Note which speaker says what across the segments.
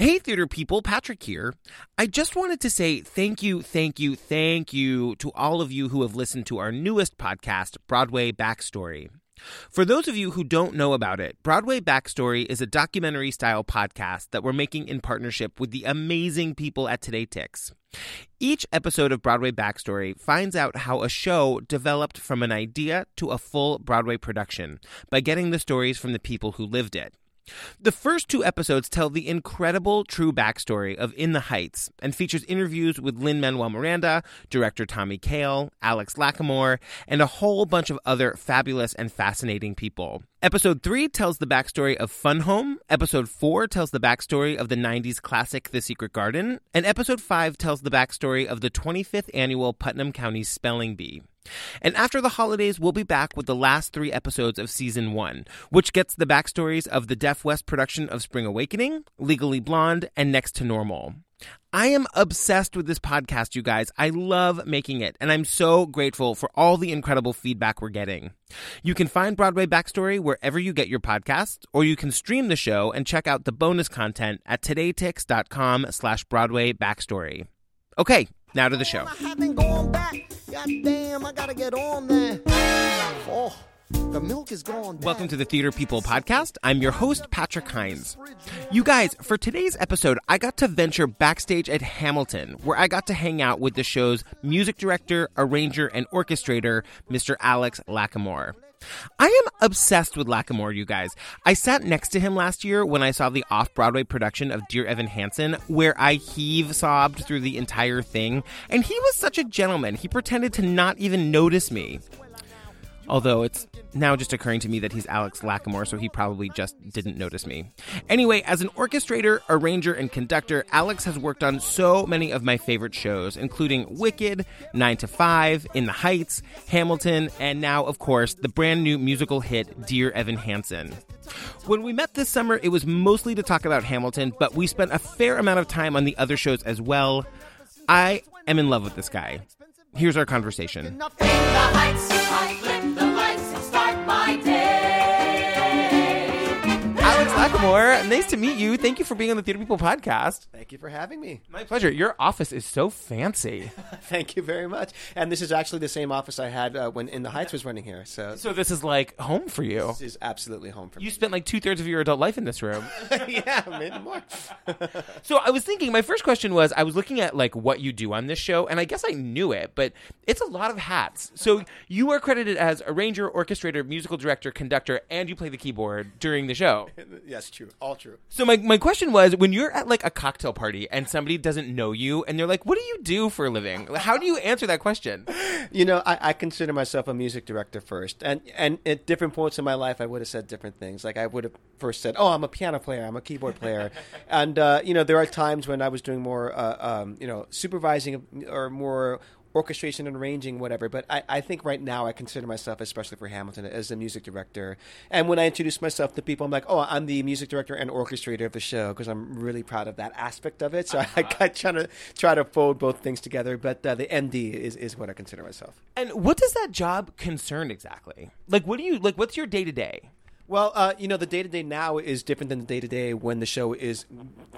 Speaker 1: Hey, theater people, Patrick here. I just wanted to say thank you, thank you, thank you to all of you who have listened to our newest podcast, Broadway Backstory. For those of you who don't know about it, Broadway Backstory is a documentary style podcast that we're making in partnership with the amazing people at TodayTix. Each episode of Broadway Backstory finds out how a show developed from an idea to a full Broadway production by getting the stories from the people who lived it. The first two episodes tell the incredible true backstory of In the Heights and features interviews with Lin Manuel Miranda, director Tommy Kail, Alex Lacamoire, and a whole bunch of other fabulous and fascinating people. Episode 3 tells the backstory of Fun Home, Episode 4 tells the backstory of the 90s classic The Secret Garden, and Episode 5 tells the backstory of the 25th annual Putnam County Spelling Bee. And after the holidays, we'll be back with the last three episodes of season one, which gets the backstories of the Deaf West production of Spring Awakening, Legally Blonde, and Next to Normal. I am obsessed with this podcast, you guys. I love making it, and I'm so grateful for all the incredible feedback we're getting. You can find Broadway Backstory wherever you get your podcasts, or you can stream the show and check out the bonus content at todaytix.com slash Broadway Backstory. Okay, now to the show.
Speaker 2: God damn, I gotta get on there. Oh, the milk is gone.
Speaker 1: Welcome to the Theater People podcast. I'm your host, Patrick Hinds. You guys, for today's episode, I got to venture backstage at Hamilton, where I got to hang out with the show's music director, arranger, and orchestrator, Mr. Alex Lacamoire. I am obsessed with Lacamoire, you guys. I sat next to him last year when I saw the off Broadway production of Dear Evan Hansen, where I heave sobbed through the entire thing, and he was such a gentleman. He pretended to not even notice me. Although it's now just occurring to me that he's Alex Lacamoire, so he probably just didn't notice me. Anyway, as an orchestrator, arranger, and conductor, Alex has worked on so many of my favorite shows, including Wicked, 9 to 5, In the Heights, Hamilton, and now, of course, the brand new musical hit Dear Evan Hansen. When we met this summer, it was mostly to talk about Hamilton, but we spent a fair amount of time on the other shows as well. I am in love with this guy. Here's our conversation. Alex nice to meet you. Thank you for being on the Theater People podcast.
Speaker 2: Thank you for having me.
Speaker 1: My pleasure. Your office is so fancy.
Speaker 2: Thank you very much. And this is actually the same office I had uh, when In the Heights was running here. So,
Speaker 1: So this is like home for you.
Speaker 2: this is absolutely home for
Speaker 1: You
Speaker 2: me.
Speaker 1: spent like two thirds of your adult life in this room.
Speaker 2: yeah, maybe more.
Speaker 1: So I was thinking, my first question was, I was looking at like what you do on this show, and I guess I knew it, but it's a lot of hats. So you are credited as arranger, orchestrator, musical director, conductor, and you play the keyboard during the show.
Speaker 2: Yes, true. All true.
Speaker 1: So my, my question was, when you're at like a cocktail party and somebody doesn't know you, and they're like, "What do you do for a living?" How do you answer that question?
Speaker 2: You know, I, I consider myself a music director first, and and at different points in my life, I would have said different things. Like I would have first said, "Oh, I'm a piano player, I'm a keyboard player," and uh, you know, there are times when I was doing more, uh, um, you know, supervising or more orchestration and arranging, whatever. But I, I think right now I consider myself, especially for Hamilton, as a music director. And when I introduce myself to people, I'm like, "Oh, I'm the music director and orchestrator of the show," because I'm really proud of that aspect of it. So I, I try to try to fold both things together. But uh, the MD is is what I consider myself.
Speaker 1: And what does that job concern exactly? Like, what do you like? What's your day to day?
Speaker 2: Well, uh, you know, the day to day now is different than the day to day when the show is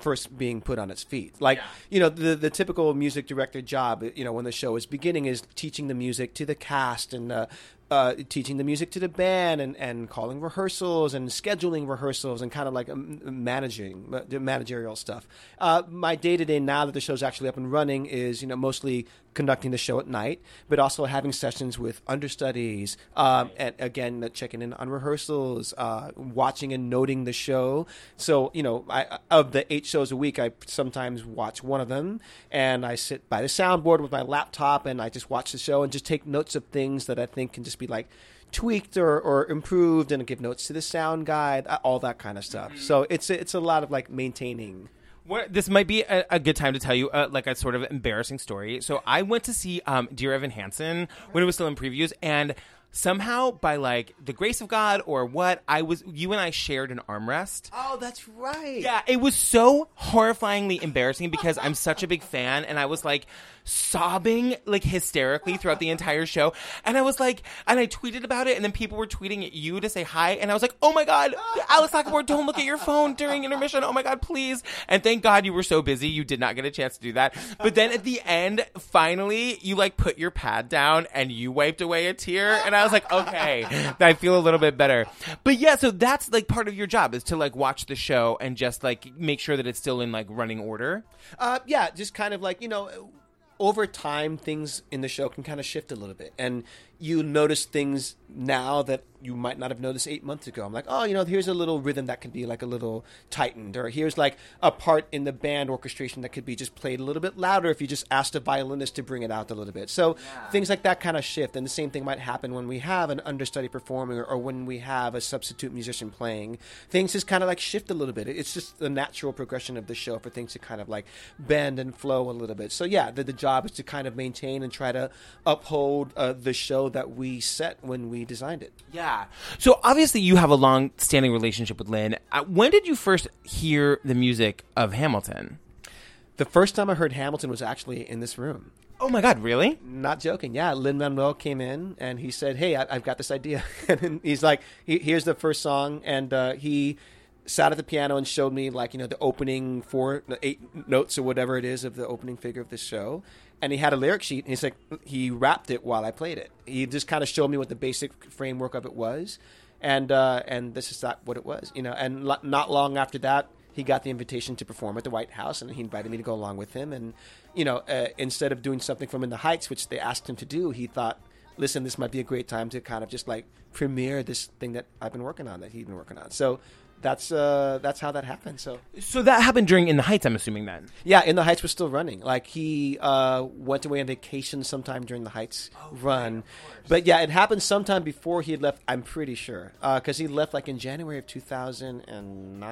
Speaker 2: first being put on its feet. Like, you know, the the typical music director job, you know, when the show is beginning, is teaching the music to the cast and uh, uh, teaching the music to the band and, and calling rehearsals and scheduling rehearsals and kind of like um, managing uh, the managerial stuff. Uh, my day to day now that the show's actually up and running is you know mostly conducting the show at night, but also having sessions with understudies um, and again checking in on rehearsals, uh, watching and noting the show. So you know, I, of the eight shows a week, I sometimes watch one of them, and I sit by the soundboard with my laptop and I just watch the show and just take notes of things that I think can just be like tweaked or, or improved and give notes to the sound guide, uh, all that kind of stuff. So it's it's a lot of like maintaining.
Speaker 1: What, this might be a, a good time to tell you uh, like a sort of embarrassing story. So I went to see um, Dear Evan Hansen when it was still in previews, and somehow by like the grace of God or what, I was you and I shared an armrest.
Speaker 2: Oh, that's right.
Speaker 1: Yeah, it was so horrifyingly embarrassing because I'm such a big fan, and I was like, sobbing like hysterically throughout the entire show. And I was like, and I tweeted about it, and then people were tweeting at you to say hi, and I was like, oh my god, Alex Lacamoire, don't look at your phone during intermission. Oh my god, please. And thank God you were so busy, you did not get a chance to do that. But then at the end, finally, you like put your pad down and you wiped away a tear, and I was like, okay, I feel a little bit better. But yeah, so that's like part of your job is to like watch the show and just like make sure that it's still in like running order.
Speaker 2: Uh, yeah, just kind of like you know, over time, things in the show can kind of shift a little bit, and you notice things now that you might not have noticed eight months ago. I'm like, oh, you know, here's a little rhythm that can be like a little tightened, or here's like a part in the band orchestration that could be just played a little bit louder if you just asked a violinist to bring it out a little bit. So
Speaker 1: Yeah.
Speaker 2: things like that kind of shift, and the same thing might happen when we have an understudy performing or, or when we have a substitute musician playing. Things just kind of like shift a little bit. It's just the natural progression of the show for things to kind of like bend and flow a little bit. So yeah, the, the job is to kind of maintain and try to uphold uh, the show that we set when we designed it.
Speaker 1: Yeah. So obviously you have a long standing relationship with Lin. Uh, when did you first hear the music of Hamilton?
Speaker 2: The first time I heard Hamilton was actually in this room.
Speaker 1: Oh my God, really?
Speaker 2: Not joking. Yeah, Lin Manuel came in and he said, "Hey, I, I've got this idea." and he's like, "Here's the first song," and uh, he sat at the piano and showed me like you know the opening four, eight notes or whatever it is of the opening figure of the show. And he had a lyric sheet. And he's like, he rapped it while I played it. He just kind of showed me what the basic framework of it was, and uh, and this is not what it was, you know. And lo- not long after that, he got the invitation to perform at the White House, and he invited me to go along with him. And you know, uh, instead of doing something from In the Heights, which they asked him to do, he thought, "Listen, this might be a great time to kind of just like premiere this thing that I've been working on, that he'd been working on." So that's uh, that's how that happened. So
Speaker 1: So that happened during In the Heights, I'm assuming then.
Speaker 2: yeah, In the Heights was still running. Like he uh, went away on vacation sometime during the Heights run, but yeah, it happened sometime before he had left. I'm pretty sure because he left like in January of 2009,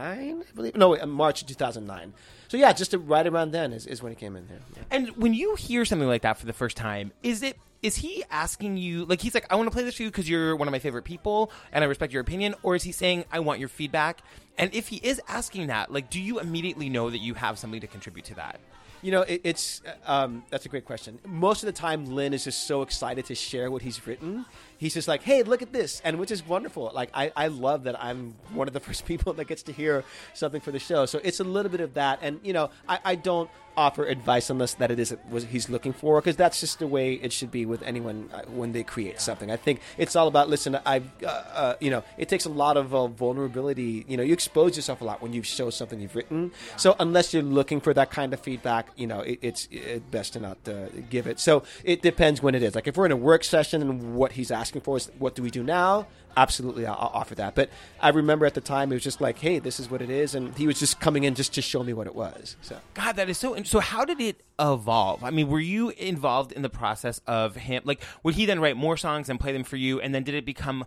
Speaker 2: I believe. No, in March of 2009. So yeah, just right around then is, is when he came in here. Yeah.
Speaker 1: And when you hear something like that for the first time, is it is he asking you like he's like I want to play this for you because you're one of my favorite people and I respect your opinion, or is he saying I want your feedback? And if he is asking that, like, do you immediately know that you have something to contribute to that?
Speaker 2: You know, it, it's um, that's a great question. Most of the time, Lin is just so excited to share what he's written. He's just like, "Hey, look at this," and which is wonderful. Like, I, I love that I'm one of the first people that gets to hear something for the show. So it's a little bit of that, and you know, I, I don't offer advice unless that it is what he's looking for, because that's just the way it should be with anyone uh, when they create something. I think it's all about listen. I, uh, uh, you know, it takes a lot of uh, vulnerability. You know, you expose yourself a lot when you show something you've written. So unless you're looking for that kind of feedback, you know, it, it's it best to not uh, give it. So it depends when it is. Like if we're in a work session and what he's asking for is what do we do now? Absolutely, I'll, I'll offer that. But I remember at the time it was just like, hey, this is what it is, and he was just coming in just to show me what it was. So.
Speaker 1: God, that is so. in- So, how did it evolve? I mean, were you involved in the process of him? Like, would he then write more songs and play them for you? And then did it become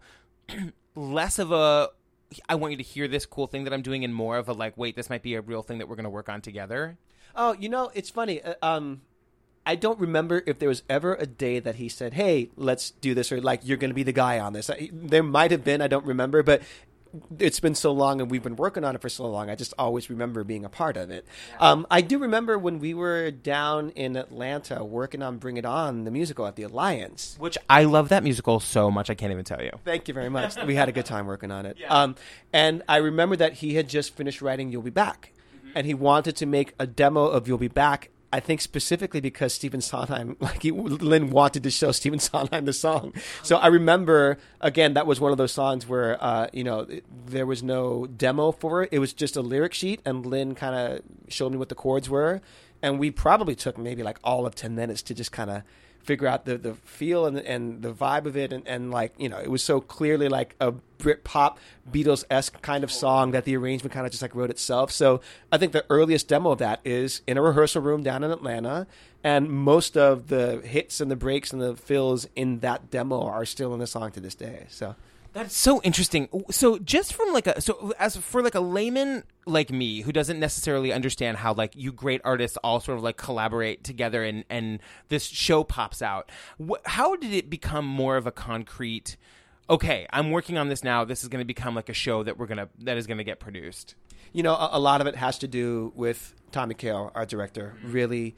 Speaker 1: less of a I want you to hear this cool thing that I'm doing, and more of a like, wait, this might be a real thing that we're going to work on together?
Speaker 2: Oh, you know, it's funny. Uh, um, I don't remember if there was ever a day that he said, "Hey, let's do this," or like, "You're going to be the guy on this." I, there might have been. I don't remember, but it's been so long, and we've been working on it for so long. I just always remember being a part of it. Um, I do remember when we were down in Atlanta working on "Bring It On," the musical at the Alliance.
Speaker 1: Which I love that musical so much, I can't even tell you.
Speaker 2: Thank you very much. we had a good time working on it. Um, and I remember that he had just finished writing "You'll Be Back," and he wanted to make a demo of "You'll Be Back." I think specifically because Stephen Sondheim, like he, Lin wanted to show Stephen Sondheim the song. So I remember again that was one of those songs where uh, you know there was no demo for it. It was just a lyric sheet, and Lin kind of showed me what the chords were, and we probably took maybe like all of ten minutes to just kind of figure out the, the feel and, and the vibe of it and, and like you know it was so clearly like a Brit pop Beatles esque kind of song that the arrangement kind of just like wrote itself. So I think the earliest demo of that is in a rehearsal room down in Atlanta, and most of the hits and the breaks and the fills in that demo are still in the song to this day. So
Speaker 1: That's so interesting. So just from like a so as for like a layman like me who doesn't necessarily understand how like you great artists all sort of like collaborate together and and this show pops out. Wh- how did it become more of a concrete? Okay, I'm working on this now. This is going to become like a show that we're gonna that is going to get produced.
Speaker 2: you know, a, a lot of it has to do with Tommy Kail, our director, really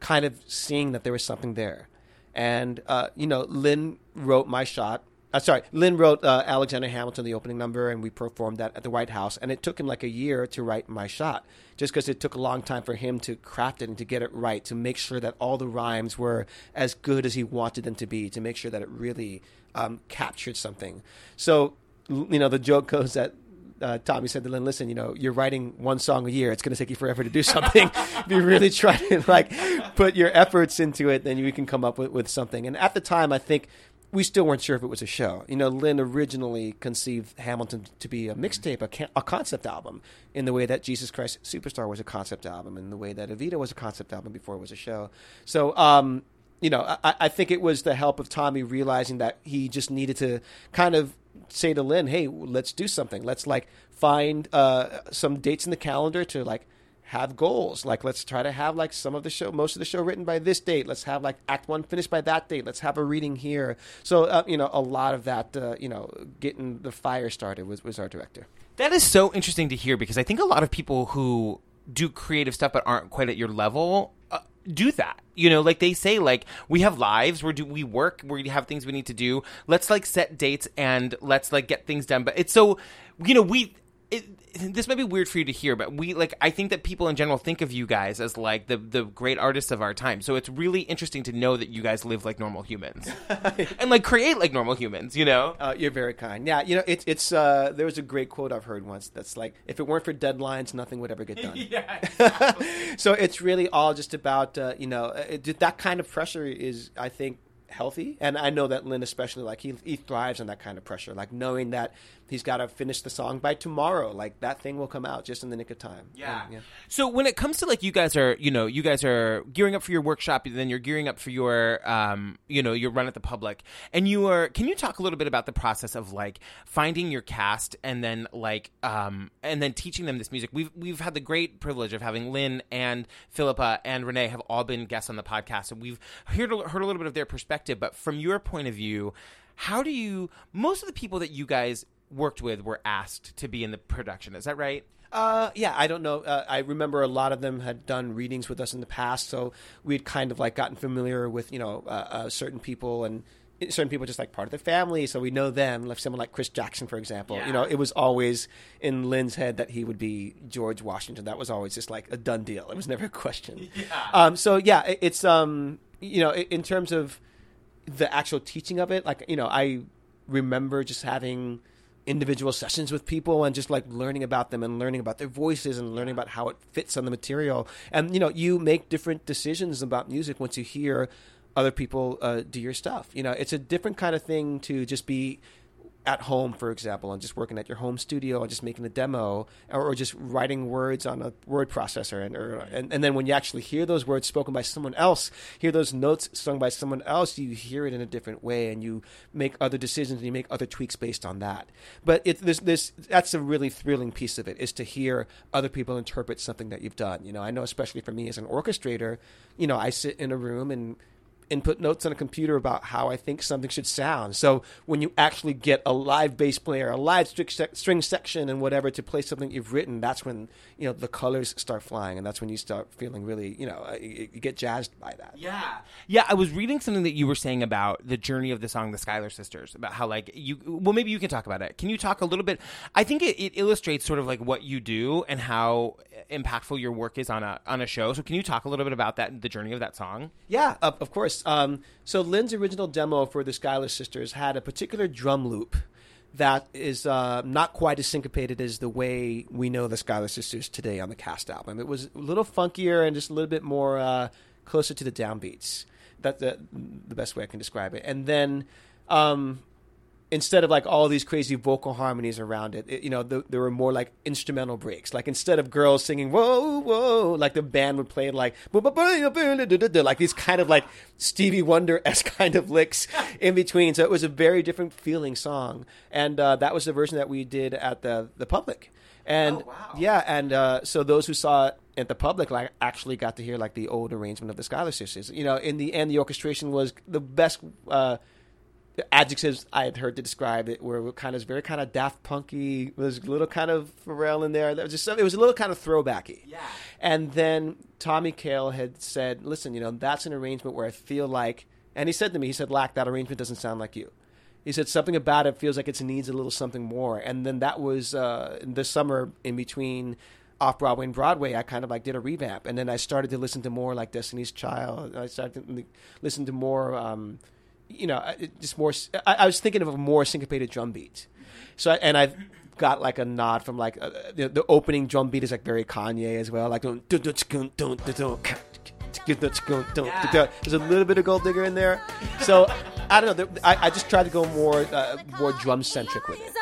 Speaker 2: kind of seeing that there was something there. And uh, you know, Lin wrote my shot. Uh, sorry, Lin wrote uh, Alexander Hamilton, the opening number, and we performed that at the White House. And it took him like a year to write my shot, just because it took a long time for him to craft it and to get it right, to make sure that all the rhymes were as good as he wanted them to be, to make sure that it really um, captured something. So, you know, the joke goes that uh, Tommy said to Lin, "Listen, you know, you're writing one song a year. It's going to take you forever to do something. if you really try to like put your efforts into it, then you can come up with, with something." And at the time, I think we still weren't sure if it was a show. You know, Lin originally conceived Hamilton to be a mixtape, a, a, concept album, in the way that Jesus Christ Superstar was a concept album, in the way that Evita was a concept album before it was a show. So, um, you know, I, I, think it was the help of Tommy realizing that he just needed to kind of say to Lin, "Hey, let's do something. Let's like find uh, some dates in the calendar to like." Have goals. Like, let's try to have like some of the show, most of the show written by this date. Let's have like Act One finished by that date. Let's have a reading here. So, uh, you know, a lot of that, uh, you know, getting the fire started was was our director.
Speaker 1: That is so interesting to hear because I think a lot of people who do creative stuff but aren't quite at your level uh, do that you know like they say like we have lives where do we work we have things we need to do let's like set dates and let's like get things done but it's so you know we it, this might be weird for you to hear, but we like I think that people in general think of you guys as like the the great artists of our time. So it's really interesting to know that you guys live like normal humans and like create like normal humans. You know,
Speaker 2: uh, you're very kind. Yeah, you know it's it's uh, there was a great quote I've heard once that's like if it weren't for deadlines, nothing would ever get done.
Speaker 1: yeah.
Speaker 2: So it's really all just about uh, you know it, that kind of pressure is I think healthy. And I know that Lin, especially, like he he thrives on that kind of pressure, like knowing that he's got to finish the song by tomorrow. Like that thing will come out just in the nick of time.
Speaker 1: Yeah. And, yeah. So when it comes to like you guys are, you know, you guys are gearing up for your workshop, and then you're gearing up for your, um, you know, your run at the public, and you are. Can you talk a little bit about the process of like finding your cast and then like, um, and then teaching them this music? We've we've had the great privilege of having Lin and Phillipa and Renee have all been guests on the podcast, and we've heard heard a little bit of their perspective. But from your point of view, how do you? Most of the people that you guys worked with were asked to be in the production. Is that right?
Speaker 2: Uh, yeah, I don't know. Uh, I remember a lot of them had done readings with us in the past, so we'd kind of like gotten familiar with you know uh, uh certain people and certain people just like part of the family, so we know them. Like someone like Chris Jackson, for example. Yeah. You know, it was always in Lin's head that he would be George Washington. That was always just like a done deal. It was never a question.
Speaker 1: Yeah.
Speaker 2: Um, so yeah, it, it's um, you know, in terms of the actual teaching of it, like you know, I remember just having individual sessions with people and just like learning about them and learning about their voices and learning about how it fits on the material. And you know, you make different decisions about music once you hear other people uh, do your stuff. You know, it's a different kind of thing to just be at home, for example, and just working at your home studio and just making a demo or, or just writing words on a word processor. And, or, and, and then when you actually hear those words spoken by someone else, hear those notes sung by someone else, you hear it in a different way and you make other decisions and you make other tweaks based on that. But it, this, this, that's a really thrilling piece of it is to hear other people interpret something that you've done. You know, I know especially for me as an orchestrator, you know, I sit in a room and input notes on a computer about how I think something should sound. So when you actually get a live bass player, a live string section, and whatever to play something you've written, that's when you know the colors start flying, and that's when you start feeling really, you know, uh, you, you get jazzed by that.
Speaker 1: Yeah, yeah. I was reading something that you were saying about the journey of the song, the Schuyler Sisters, about how like you. Well, maybe you can talk about it. Can you talk a little bit? I think it, it illustrates sort of like what you do and how impactful your work is on a on a show. So can you talk a little bit about that, the journey of that song?
Speaker 2: Yeah, of, of course. Um, so Lin's original demo for the Schuyler Sisters had a particular drum loop that is uh, not quite as syncopated as the way we know the Schuyler Sisters today on the cast album. It was a little funkier and just a little bit more uh, closer to the downbeats. That's the, the best way I can describe it. And then um, instead of like all these crazy vocal harmonies around it, it you know, the, there were more like instrumental breaks. Like instead of girls singing "whoa whoa," like the band would play like like these kind of like Stevie Wonder esque kind of licks in between. So it was a very different feeling song, and uh, that was the version that we did at the the public. And
Speaker 1: oh, wow.
Speaker 2: yeah, and uh, so those who saw it at the public like actually got to hear like the old arrangement of the Schuyler Sisters. You know, in the end, the orchestration was the best. Uh, adjectives I had heard to describe it were kind of very kind of Daft Punky. There's a little kind of Pharrell in there. There was just it was a little kind of throwbacky.
Speaker 1: Yeah.
Speaker 2: And then Tommy Kail had said, "Listen, you know, that's an arrangement where I feel like," and he said to me, he said, "Lac, that arrangement doesn't sound like you." He said something about it feels like it needs a little something more. And then that was uh, this summer in between off Broadway and Broadway, I kind of like did a revamp, and then I started to listen to more like Destiny's Child. I started to listen to more. Um, you know, just more. I, I, was thinking of a more syncopated drum beat. So, and I've got like a nod from like uh, the, the, opening drum beat is like very Kanye as well. Like, there's a little bit of gold digger in there. So, I don't know. I, I just tried to go more, uh, more drum centric with it.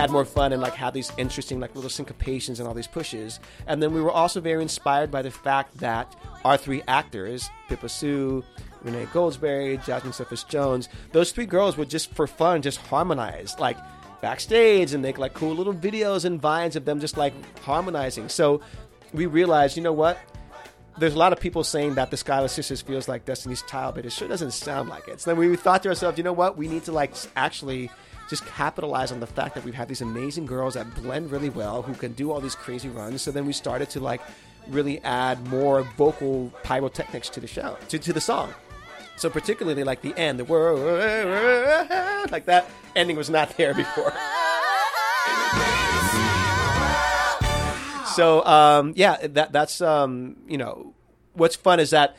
Speaker 2: Had more fun and like had these interesting like little syncopations and all these pushes. And then we were also very inspired by the fact that our three actors, Pippa Soo, Renee Goldsberry, Jasmine Cephas Jones, those three girls would just for fun just harmonize like backstage and make like cool little videos and vines of them just like harmonizing. So we realized, you know what? There's a lot of people saying that the Schuyler Sisters feels like Destiny's Child, but it sure doesn't sound like it. So then we thought to ourselves, you know what? We need to like actually just capitalize on the fact that we've had these amazing girls that blend really well, who can do all these crazy runs. So then we started to like really add more vocal pyrotechnics to the show, to, to the song. So particularly like the end, the like that ending was not there before. so um, yeah, that that's um, you know what's fun is that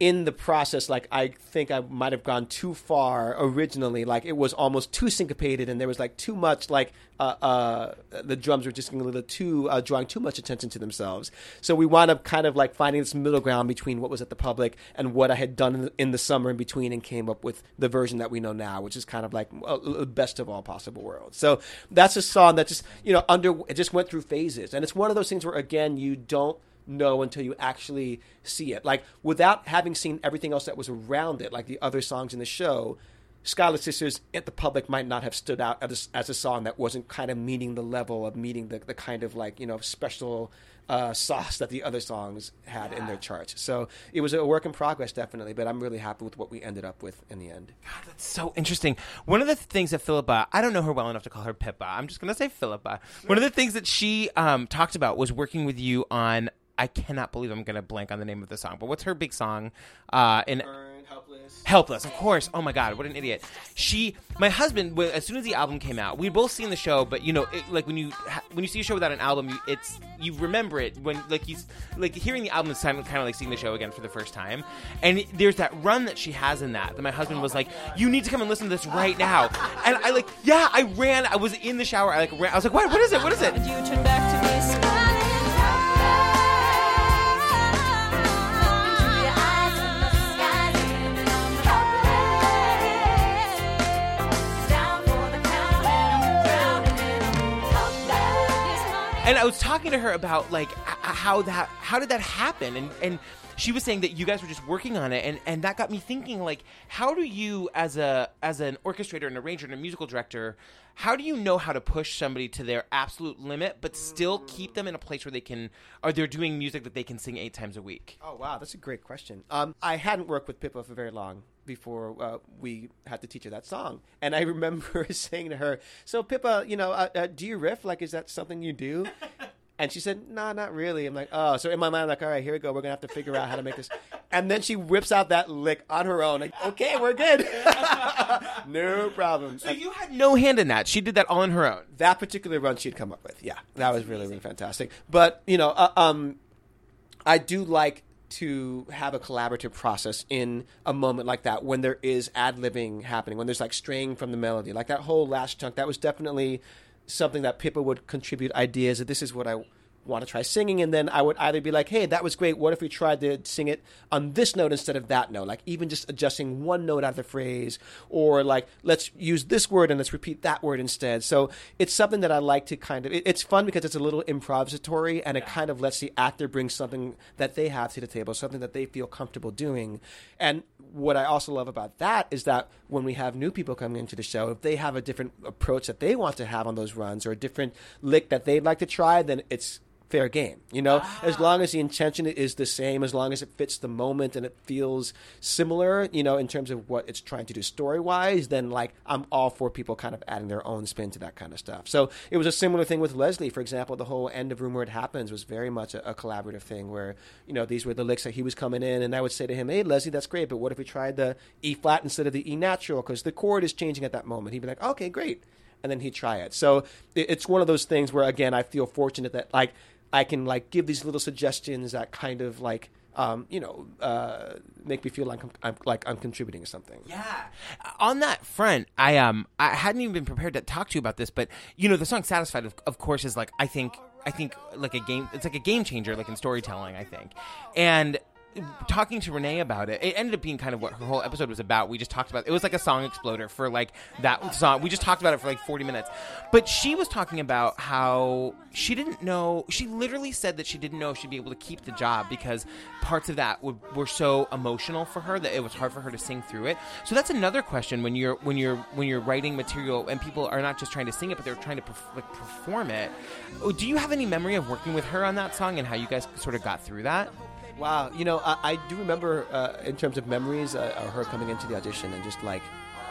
Speaker 2: in the process, like I think I might have gone too far originally. Like it was almost too syncopated, and there was like too much. Like uh, uh, the drums were just a little too uh, drawing too much attention to themselves. So we wound up kind of like finding this middle ground between what was at the public and what I had done in the, in the summer in between, and came up with the version that we know now, which is kind of like the best of all possible worlds. So that's a song that just you know under it just went through phases, and it's one of those things where again you don't know until you actually see it. Like without having seen everything else that was around it, like the other songs in the show, Schuyler Sisters at the public might not have stood out as a, as a song that wasn't kind of meeting the level of meeting the, the kind of like you know special uh, sauce that the other songs had yeah. in their charts. So it was a work in progress, definitely. But I'm really happy with what we ended up with in the end.
Speaker 1: God, that's so interesting. One of the things that Phillipa, I don't know her well enough to call her Pippa. I'm just going to say Phillipa. One of the things that she um, talked about was working with you on I cannot believe I'm going to blank on the name of the song, but what's her big song? Uh, in
Speaker 2: helpless.
Speaker 1: Helpless, of course. Oh my god, what an idiot. She, my husband, as soon as the album came out, we'd both seen the show, but you know, it, like when you when you see a show without an album, you, it's you remember it when like you like hearing the album is kind of, kind of like seeing the show again for the first time. And there's that run that she has in that that my husband was like, "You need to come and listen to this right now." And I like, yeah, I ran. I was in the shower. I like ran. I was like, "What? What is it? What is it?" And I was talking to her about like how that how did that happen? And and she was saying that you guys were just working on it and and that got me thinking like how do you as a as an orchestrator and arranger and a musical director how do you know how to push somebody to their absolute limit but still keep them in a place where they can are they're doing music that they can sing eight times a week?
Speaker 2: Oh wow. That's a great question. Um, i hadn't worked with pippa for very long before uh, we had to teach her that song. And I remember saying to her, "So Pippa, you know, uh, uh, do you riff? Like, is that something you do?" And she said, "No, nah, not really." I'm like, "Oh." So in my mind, I'm like, "All right, here we go. We're gonna have to figure out how to make this." And then she whips out that lick on her own. Like, okay, we're good. no problem.
Speaker 1: So you had no hand in that. She did that all on her own.
Speaker 2: That particular run she'd come up with. Yeah, that was really really fantastic. But you know, uh, um, I do like to have a collaborative process in a moment like that when there is ad libbing happening, when there's like straying from the melody. Like that whole last chunk, that was definitely something that Pippa would contribute ideas that this is what I want to try singing, and then I would either be like, "Hey, that was great. What if we tried to sing it on this note instead of that note? Like even just adjusting one note out of the phrase, or like let's use this word and let's repeat that word instead." So it's something that I like to kind of. It, it's fun because it's a little improvisatory, and it kind of lets the actor bring something that they have to the table, something that they feel comfortable doing. And what I also love about that is that when we have new people coming into the show, if they have a different approach that they want to have on those runs or a different lick that they'd like to try, then it's fair game. You know, ah. as long as the intention is the same, as long as it fits the moment and it feels similar, you know, in terms of what it's trying to do story wise, then like I'm all for people kind of adding their own spin to that kind of stuff. So it was a similar thing with Leslie, for example. The whole end of Room Where It Happens was very much a, a collaborative thing where, you know, these were the licks that he was coming in, and I would say to him, hey, Leslie, that's great, but what if we tried the E flat instead of the E natural? Because the chord is changing at that moment. He'd be like, okay, great. And then he'd try it. So it's one of those things where, again, I feel fortunate that, like, I can like give these little suggestions that kind of like um, you know, uh, make me feel like I'm, I'm, like I'm contributing something.
Speaker 1: Yeah. On that front, I um I hadn't even been prepared to talk to you about this, but you know, the song "Satisfied," of, of course, is like I think I think like a game. It's like a game changer, like in storytelling. I think, and talking to Renee about it, it ended up being kind of what her whole episode was about. We just talked about it was like a song exploder for like that song. We just talked about it for like 40 minutes. But she was talking about how she didn't know, she literally said that she didn't know if she'd be able to keep the job because parts of that were so emotional for her that it was hard for her to sing through it. So that's another question when you're when you're when you're writing material and people are not just trying to sing it but they're trying to perf- like perform it. Oh, do you have any memory of working with her on that song and how you guys sort of got through that?
Speaker 2: Wow, you know, I, I do remember uh, in terms of memories, uh, her coming into the audition and just like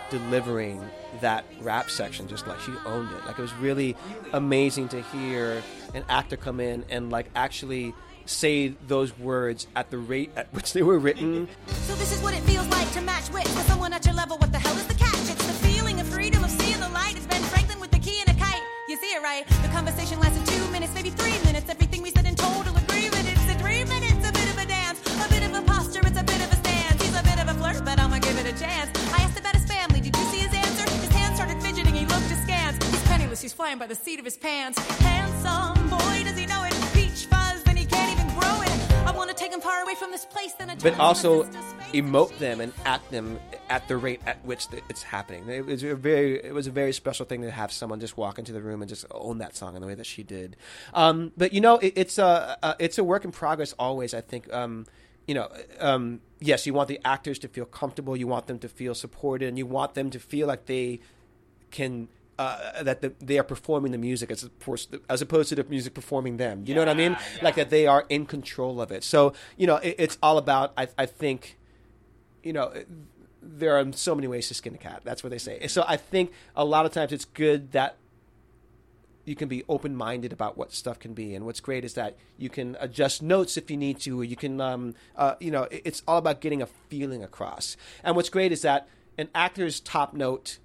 Speaker 2: delivering that rap section, just like she owned it. Like it was really amazing to hear an actor come in and like actually say those words at the rate at which they were written. So this is what it feels like to match wit with someone at your level. What the hell is the catch? It's the feeling of freedom of seeing the light. It's Ben Franklin with the key and a kite. You see it right? The conversation lasted two minutes, maybe three minutes. Everything He's flying by the seat of his pants. Handsome boy, does he know it? Peach fuzz, then he can't even grow it. I want to take him far away from this place. Then but also emote them and act them at the rate at which it's happening. It was a very, it was a very special thing to have someone just walk into the room and just own that song in the way that she did. Um, but you know, it, it's a, uh, it's a work in progress always. I think. Um, you know, um, yes, you want the actors to feel comfortable, you want them to feel supported, and you want them to feel like they can uh, that the, they are performing the music as opposed, as opposed to the music performing them. You yeah, know what I mean? Yeah. Like that they are in control of it. So you know, it, it's all about. I, I think, you know, there are so many ways to skin a cat. That's what they say. So I think a lot of times it's good that you can be open minded about what stuff can be. And what's great is that you can adjust notes if you need to, or you can, um, uh, you know, it's all about getting a feeling across. And what's great is that an actor's top note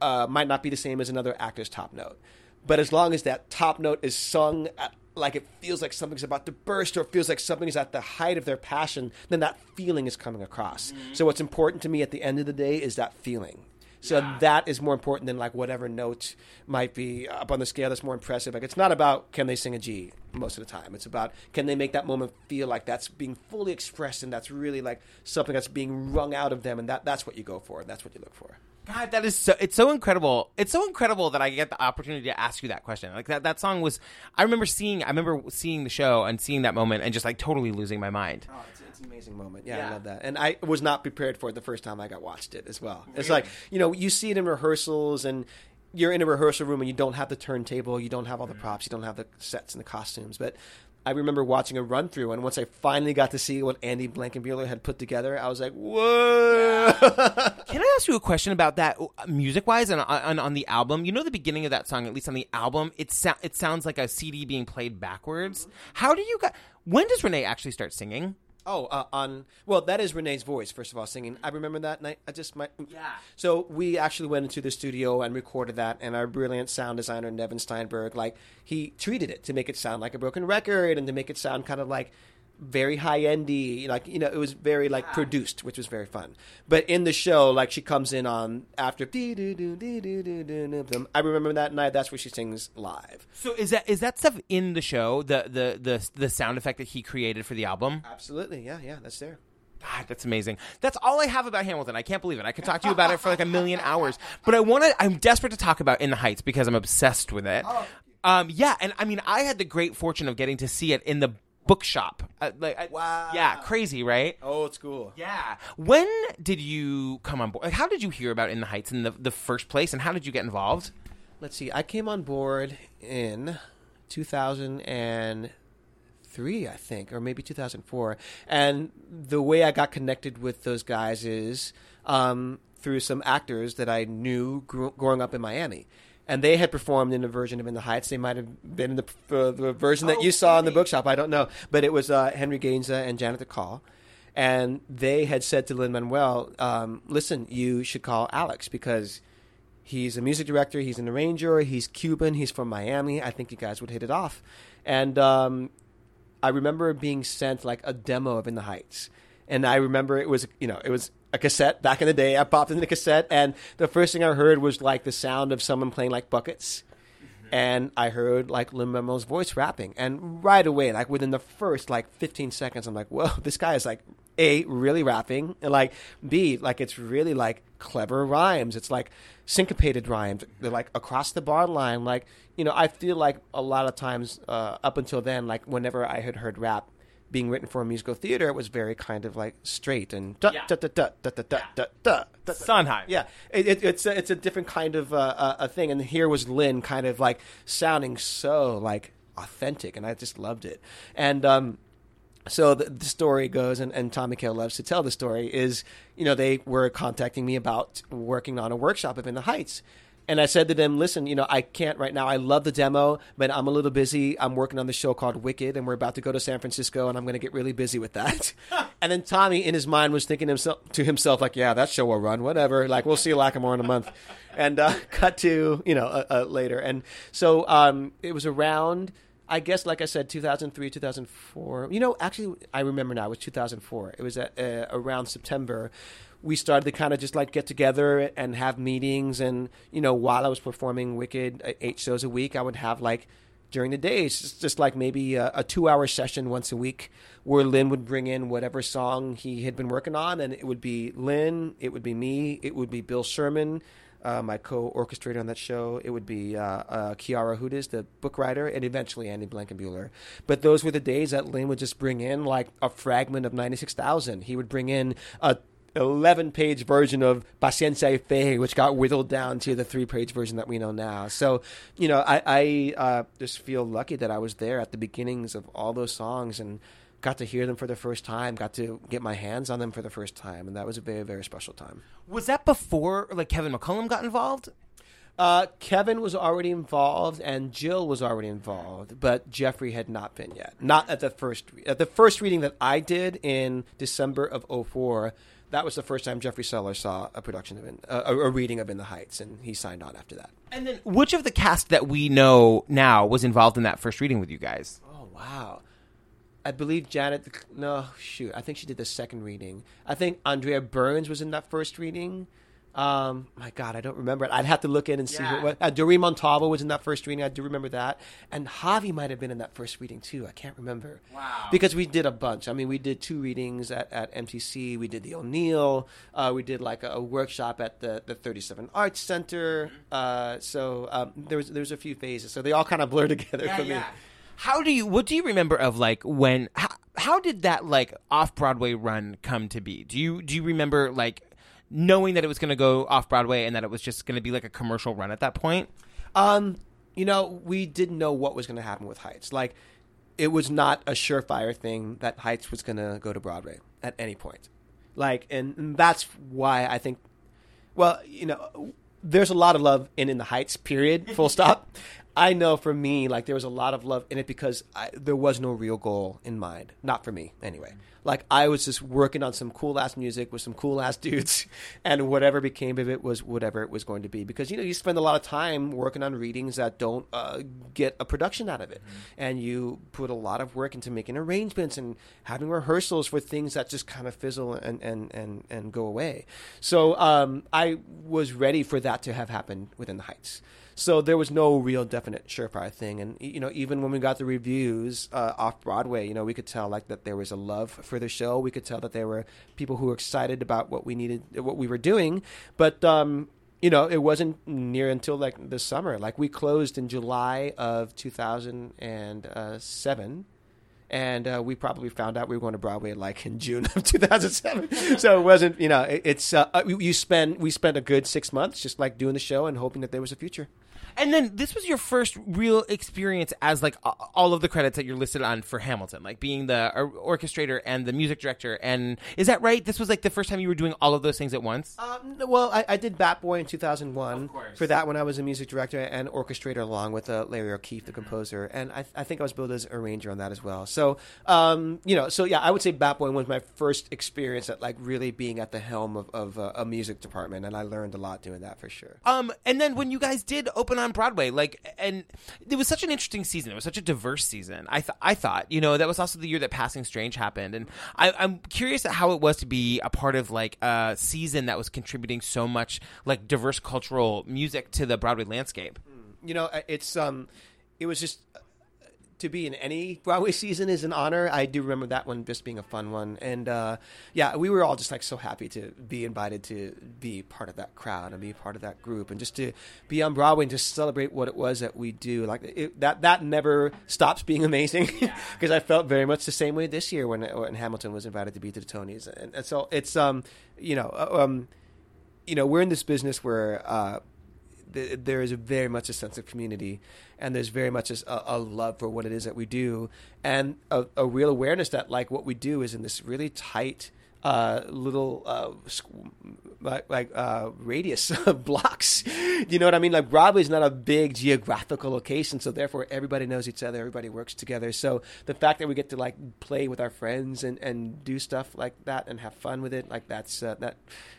Speaker 2: uh, might not be the same as another actor's top note. But as long as that top note is sung at, like it feels like something's about to burst or it feels like something is at the height of their passion, then that feeling is coming across. Mm-hmm. So what's important to me at the end of the day is that feeling. So yeah. that is more important than like whatever note might be up on the scale that's more impressive. Like it's not about can they sing a G most of the time. It's about can they make that moment feel like that's being fully expressed and that's really like something that's being wrung out of them and that that's what you go for and that's what you look for.
Speaker 1: God, that is so. It's so incredible. It's so incredible that I get the opportunity to ask you that question. Like that. That song was. I remember seeing. I remember seeing the show and seeing that moment and just like totally losing my mind.
Speaker 2: Oh, it's an amazing moment. Yeah, yeah, I love that. And I was not prepared for it the first time I got watched it as well. It's like you know you see it in rehearsals and you're in a rehearsal room and you don't have the turntable, you don't have all the mm. props, you don't have the sets and the costumes. But I remember watching a run through, and once I finally got to see what Andy Blankenbuehler had put together, I was like, "Whoa!"
Speaker 1: Can I ask you a question about that, uh, music wise, and uh, on, on, the album? You know, the beginning of that song, at least on the album, it it sounds like a CD being played backwards. How do you got? When does Renee actually start singing?
Speaker 2: Oh, uh, on well, that is Renee's voice. First of all, singing. I remember that night. I just my yeah. So we actually went into the studio and recorded that, and our brilliant sound designer Nevin Steinberg, like he treated it to make it sound like a broken record and to make it sound kind of like very high endy, like you know, it was very like produced, which was very fun. But in the show, like she comes in on after dee doo doo dee doo doo doo doo doo. I remember that night. That's where she sings live.
Speaker 1: So is that is that stuff in the show? The the the the sound effect that he created for the album?
Speaker 2: Absolutely, yeah, yeah, that's there.
Speaker 1: God, that's amazing. That's all I have about Hamilton. I can't believe it. I could talk to you about it for like a million hours. But I want to. I'm desperate to talk about In the Heights because I'm obsessed with it. Um, yeah, and I mean, I had the great fortune of getting to see it in the bookshop. Uh, like, I-
Speaker 2: Wow.
Speaker 1: Yeah, crazy, right?
Speaker 2: Old school.
Speaker 1: Yeah. When did you come on board? Like, how did you hear about In the Heights in the, the first place, and how did you get involved?
Speaker 2: Let's see. I came on board in 2003, I think, or maybe 2004. And the way I got connected with those guys is um, through some actors that I knew grew, growing up in Miami. And they had performed in a version of In the Heights. They might have been in the, uh, the version that you saw in the bookshop. I don't know. But it was uh, Henry Gainza and Janet Dacal. And they had said to Lin Manuel, um, listen, you should call Alex because He's a music director. He's an arranger. He's Cuban. He's from Miami. I think you guys would hit it off. And um, I remember being sent like a demo of In the Heights, and I remember it was you know it was a cassette back in the day. I popped in the cassette, and the first thing I heard was like the sound of someone playing like buckets. And I heard like Lin Manuel's voice rapping, and right away, like within the first like 15 seconds, I'm like, "Whoa, this guy is like a really rapping, and like b like it's really like clever rhymes. It's like syncopated rhymes. They're like across the bar line. Like you know, I feel like a lot of times uh, up until then, like whenever I had heard rap being written for a musical theater, it was very kind of like straight and da da da da da da da da da.
Speaker 1: Sondheim.
Speaker 2: Yeah, it, it, it's a, it's a different kind of uh, uh, a thing, and here was Lin kind of like sounding so like authentic, and I just loved it. And um, so the, the story goes, and, and Tommy Kail loves to tell the story. Is you know they were contacting me about working on a workshop up in the Heights. And I said to them, listen, you know, I can't right now. I love the demo, but I'm a little busy. I'm working on the show called Wicked, and we're about to go to San Francisco, and I'm going to get really busy with that. and then Tommy, in his mind, was thinking himself to himself, like, yeah, that show will run, whatever. Like, we'll see Lacamoire in a month. And uh, cut to, you know, uh, uh, later. And so um, it was around, I guess, like I said, 2003, 2004. You know, actually, I remember now, it was 2004. It was at, uh, around September we started to kind of just like get together and have meetings and you know while i was performing wicked uh, eight shows a week i would have like during the days just, just like maybe a, a two hour session once a week where lin would bring in whatever song he had been working on and it would be lin it would be me it would be bill sherman uh, my co-orchestrator on that show. It would be uh, uh, Quiara Hudes, the book writer, and eventually Andy Blankenbuehler. But those were the days that Lin would just bring in like a fragment of 96,000. He would bring in a 11 page version of Paciencia Fe, which got whittled down to the three page version that we know now. So, you know, I, I uh, just feel lucky that I was there at the beginnings of all those songs and got to hear them for the first time, got to get my hands on them for the first time. And that was a very, very special time.
Speaker 1: Was that before like Kevin McCollum got involved?
Speaker 2: Uh, Kevin was already involved and Jill was already involved, but Jeffrey had not been yet. Not at the first at the first reading that I did in December of 04. That was the first time Jeffrey Seller saw a production of in, uh, a, a reading of In the Heights, and he signed on after that.
Speaker 1: And then which of the cast that we know now was involved in that first reading with you guys?
Speaker 2: Oh wow! I believe Janet. No, shoot. I think she did the second reading. I think Andrea Burns was in that first reading. Um, my God, I don't remember it. I'd have to look in and see.
Speaker 1: Yeah.
Speaker 2: Who, what, uh, Doreen Montalvo was in that first reading. I do remember that, and Javi might have been in that first reading too. I can't remember.
Speaker 1: Wow.
Speaker 2: Because we did a bunch. I mean, we did two readings at, at MTC. We did the O'Neill. Uh, we did like a, a workshop at the, the 37 Arts Center. Uh, so um, there was there was a few phases. So they all kind of blur together for me.
Speaker 1: How do you? What do you remember of like when? How, how did that like off Broadway run come to be? Do you do you remember like knowing that it was going to go off Broadway and that it was just going to be like a commercial run at that point?
Speaker 2: Um, you know, we didn't know what was going to happen with Heights. Like, it was not a surefire thing that Heights was going to go to Broadway at any point. Like, and, and that's why I think, well, you know, there's a lot of love in In the Heights, period, full stop. I know for me, like there was a lot of love in it because I, there was no real goal in mind. Not for me, anyway. Like I was just working on some cool ass music with some cool ass dudes, and whatever became of it was whatever it was going to be. Because you know you spend a lot of time working on readings that don't uh, get a production out of it, mm-hmm. and you put a lot of work into making arrangements and having rehearsals for things that just kind of fizzle and and and, and go away. So um, I was ready for that to have happened within the Heights. So there was no real definite surefire thing, and you know, even when we got the reviews uh, off Broadway, you know, we could tell like that there was a love for the show. We could tell that there were people who were excited about what we needed, what we were doing, but um, you know, it wasn't near until like the summer. Like we closed in July of 2007 and uh, we probably found out we were going to Broadway like in June of 2007. so it wasn't, you know, it, it's uh, you spend we spent a good six months just like doing the show and hoping that there was a future.
Speaker 1: And then this was your first real experience as like all of the credits that you're listed on for Hamilton, like being the orchestrator and the music director. And is that right? This was like the first time you were doing all of those things at once.
Speaker 2: Um, well, I, I, did Bat Boy in 2001. For that, when I was a music director and orchestrator, along with uh, Larry O'Keefe, the composer, and I, I, think I was billed as arranger on that as well. So, um, you know, so yeah, I would say Bat Boy was my first experience at like really being at the helm of, of uh, a music department, and I learned a lot doing that for sure.
Speaker 1: Um, and then when you guys did open on on Broadway. Like, and it was such an interesting season. It was such a diverse season. I th- I thought, you know, that was also the year that Passing Strange happened, and I, I'm curious at how it was to be a part of like a season that was contributing so much like diverse cultural music to the Broadway landscape.
Speaker 2: You know, it's um, it was just to be in any Broadway season is an honor. I do remember that one just being a fun one, and uh, yeah, we were all just like so happy to be invited to be part of that crowd and be part of that group, and just to be on Broadway and just celebrate what it was that we do. Like it, that that never stops being amazing because I felt very much the same way this year when when Hamilton was invited to be to the Tonys, and, and so it's um you know uh, um you know we're in this business where. Uh, there is very much a sense of community, and there's very much a, a love for what it is that we do, and a, a, real awareness that like what we do is in this really tight uh, little uh, like, like uh, radius of blocks. you know what I mean? Like Broadway is not a big geographical location, so therefore everybody knows each other, everybody works together. So the fact that we get to like play with our friends and, and do stuff like that and have fun with it, like that's uh, that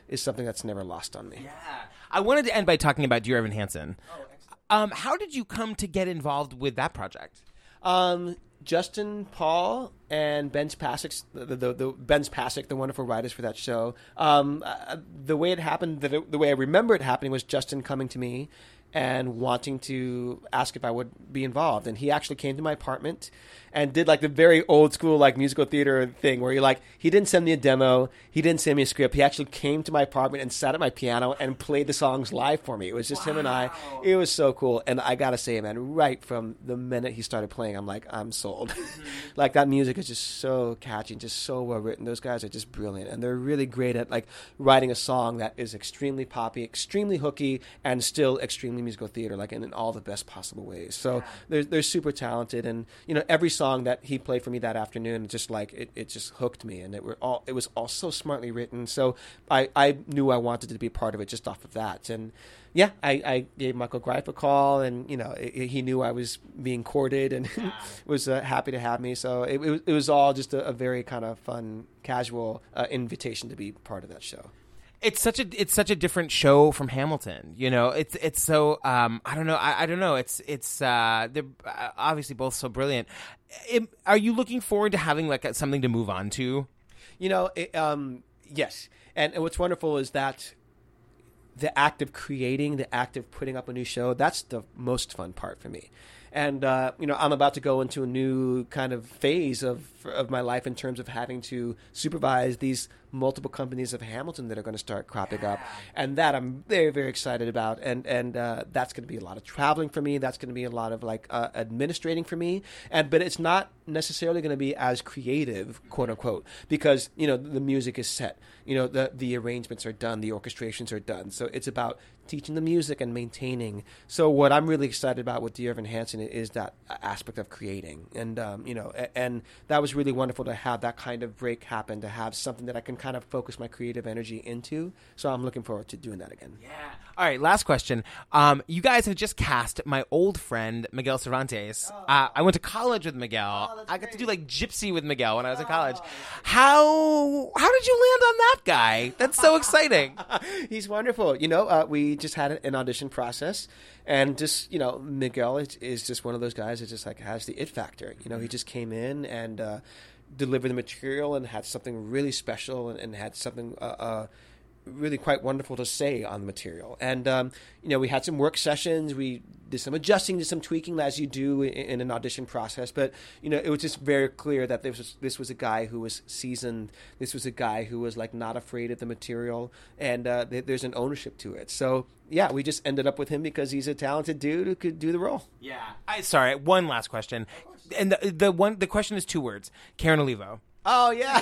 Speaker 2: is something that's never lost on me.
Speaker 1: Yeah. I wanted to end by talking about Dear Evan Hansen. Oh, um, how did you come to get involved with that project?
Speaker 2: Um, Justin Paul and Benj Pasek, the, the, the Benj Pasek, the wonderful writers for that show. Um, uh, the way it happened, the, the way I remember it happening was Justin coming to me and wanting to ask if I would be involved. And he actually came to my apartment and did like the very old school like musical theater thing where he like he didn't send me a demo, he didn't send me a script. He actually came to my apartment and sat at my piano and played the songs live for me. It was just wow. him and I. It was so cool. And I gotta say, man, right from the minute he started playing, I'm like, I'm sold. Mm-hmm. like that music is just so catchy and just so well written. Those guys are just brilliant, and they're really great at like writing a song that is extremely poppy, extremely hooky, and still extremely musical theater, like in, in all the best possible ways. So yeah. they're they're super talented, and you know every song that he played for me that afternoon, just like it, it just hooked me, and it were all it was all so smartly written. So I I knew I wanted to be part of it just off of that, and yeah, I, I gave Michael Greif a call, and you know it, he knew I was being courted and was uh, happy to have me. So it, it, was, it was all just a, a very kind of fun, casual uh, invitation to be part of that show
Speaker 1: it's such a it's such a different show from Hamilton. You know, it's it's so um, I don't know I, I don't know it's it's uh, they're uh, obviously both so brilliant. It, are you looking forward to having like something to move on to?
Speaker 2: You know, it, um, yes. And, and what's wonderful is that the act of creating, the act of putting up a new show, that's the most fun part for me and uh, you know I'm about to go into a new kind of phase of of my life in terms of having to supervise these multiple companies of Hamilton that are going to start cropping up, and that I'm very very excited about, and and uh, that's going to be a lot of traveling for me. That's going to be a lot of like uh, administrating for me, and but it's not necessarily going to be as creative, quote unquote, because you know the music is set, you know the the arrangements are done, the orchestrations are done, so it's about teaching the music and maintaining. So what I'm really excited about with Dear Evan Hansen is that aspect of creating, and um, you know, and that was really wonderful to have that kind of break happen, to have something that I can kind of focus my creative energy into. So I'm looking forward to doing that again.
Speaker 1: Yeah. All right. Last question. Um, you guys have just cast my old friend Miguel Cervantes. Uh, I went to college with Miguel. I got to do like Gypsy with Miguel when I was in college. How how did you land on that guy? That's so exciting.
Speaker 2: He's wonderful. You know, uh, we just had an audition process, and just you know, Miguel is, is just one of those guys that just like has the it factor. You know, he just came in and uh, delivered the material and had something really special and, and had something. Uh, uh, really quite wonderful to say on the material. And um, you know, we had some work sessions. We did some adjusting, did some tweaking, as you do in, in, an audition process. But you know, it was just very clear that this was this was a guy who was seasoned. This was a guy who was like not afraid of the material, and uh, th- there's an ownership to it. So yeah, we just ended up with him because he's a talented dude who could do the role.
Speaker 1: Yeah. I sorry. One last question, and the, the one the question is two words. Karen Olivo.
Speaker 2: Oh yeah.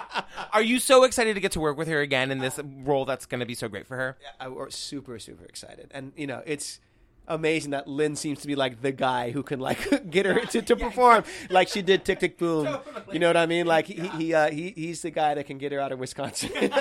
Speaker 1: Are you so excited to get to work with her again in this role that's going to be so great for her?
Speaker 2: Yeah, we're super super excited, and you know it's amazing that Lin seems to be like the guy who can like get her to, to perform like she did Tick Tick Boom. Totally. You know what I mean? Like he he, uh, he he's the guy that can get her out of Wisconsin,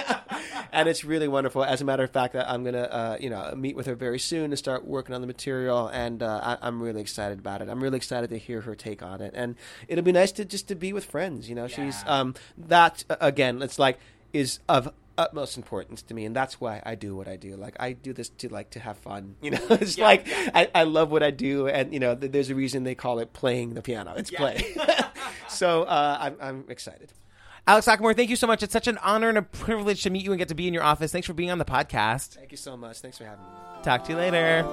Speaker 2: and it's really wonderful. As a matter of fact, that I'm gonna uh, you know meet with her very soon to start working on the material, and uh, I, am really excited about it. I'm really excited to hear her take on it, and it'll be nice to just to be with friends. You know, yeah. she's um that again. It's like is of utmost importance to me, and that's why I do what I do. Like I do this to like to have fun. You know, it's yeah, like yeah. I, I love what I do, and you know, th- there's a reason they call it playing the piano. It's yeah. play. so uh, I'm I'm excited.
Speaker 1: Alex Lacamoire, thank you so much. It's such an honor and a privilege to meet you and get to be in your office. Thanks for being on the podcast.
Speaker 2: Thank you so much. Thanks for having me.
Speaker 1: Talk to you later.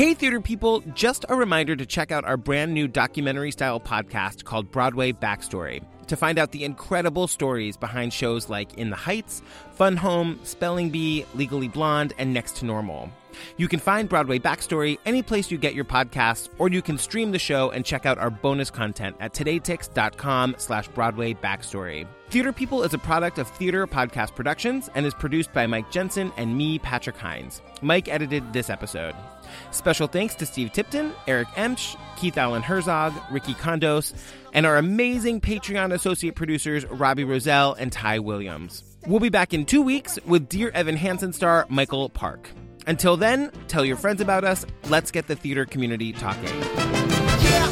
Speaker 1: Hey, theater people, just a reminder to check out our brand new documentary style podcast called Broadway Backstory to find out the incredible stories behind shows like In the Heights, Fun Home, Spelling Bee, Legally Blonde, and Next to Normal. You can find Broadway Backstory any place you get your podcasts, or you can stream the show and check out our bonus content at todaytix.com slash Broadway Backstory. Theater People is a product of Theater Podcast Productions and is produced by Mike Jensen and me, Patrick Hinds. Mike edited this episode. Special thanks to Steve Tipton, Eric Emsch, Keith Allen Herzog, Ricky Kondos, and our amazing Patreon associate producers, Robbie Roselle and Ty Williams. We'll be back in two weeks with Dear Evan Hansen star Michael Park. Until then, tell your friends about us. Let's get the theater community talking.
Speaker 3: Yeah,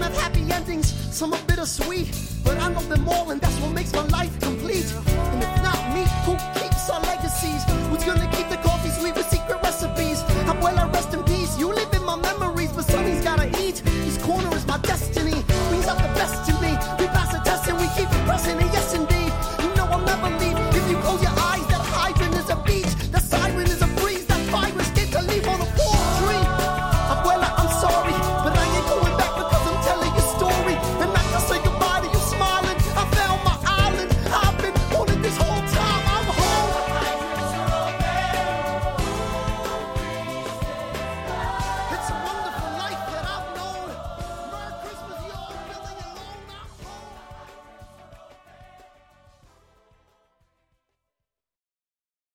Speaker 3: Some have happy endings, some are bittersweet. But I know them all, and that's what makes my life complete.
Speaker 2: And
Speaker 3: if not me, who keeps our legacies? Who's gonna keep the coffees, leave the secret recipes? Abuela, rest in peace, you live in my memories, but something's gotta eat. This corner is my destiny, brings out the best in me. We pass the test and we keep pressing.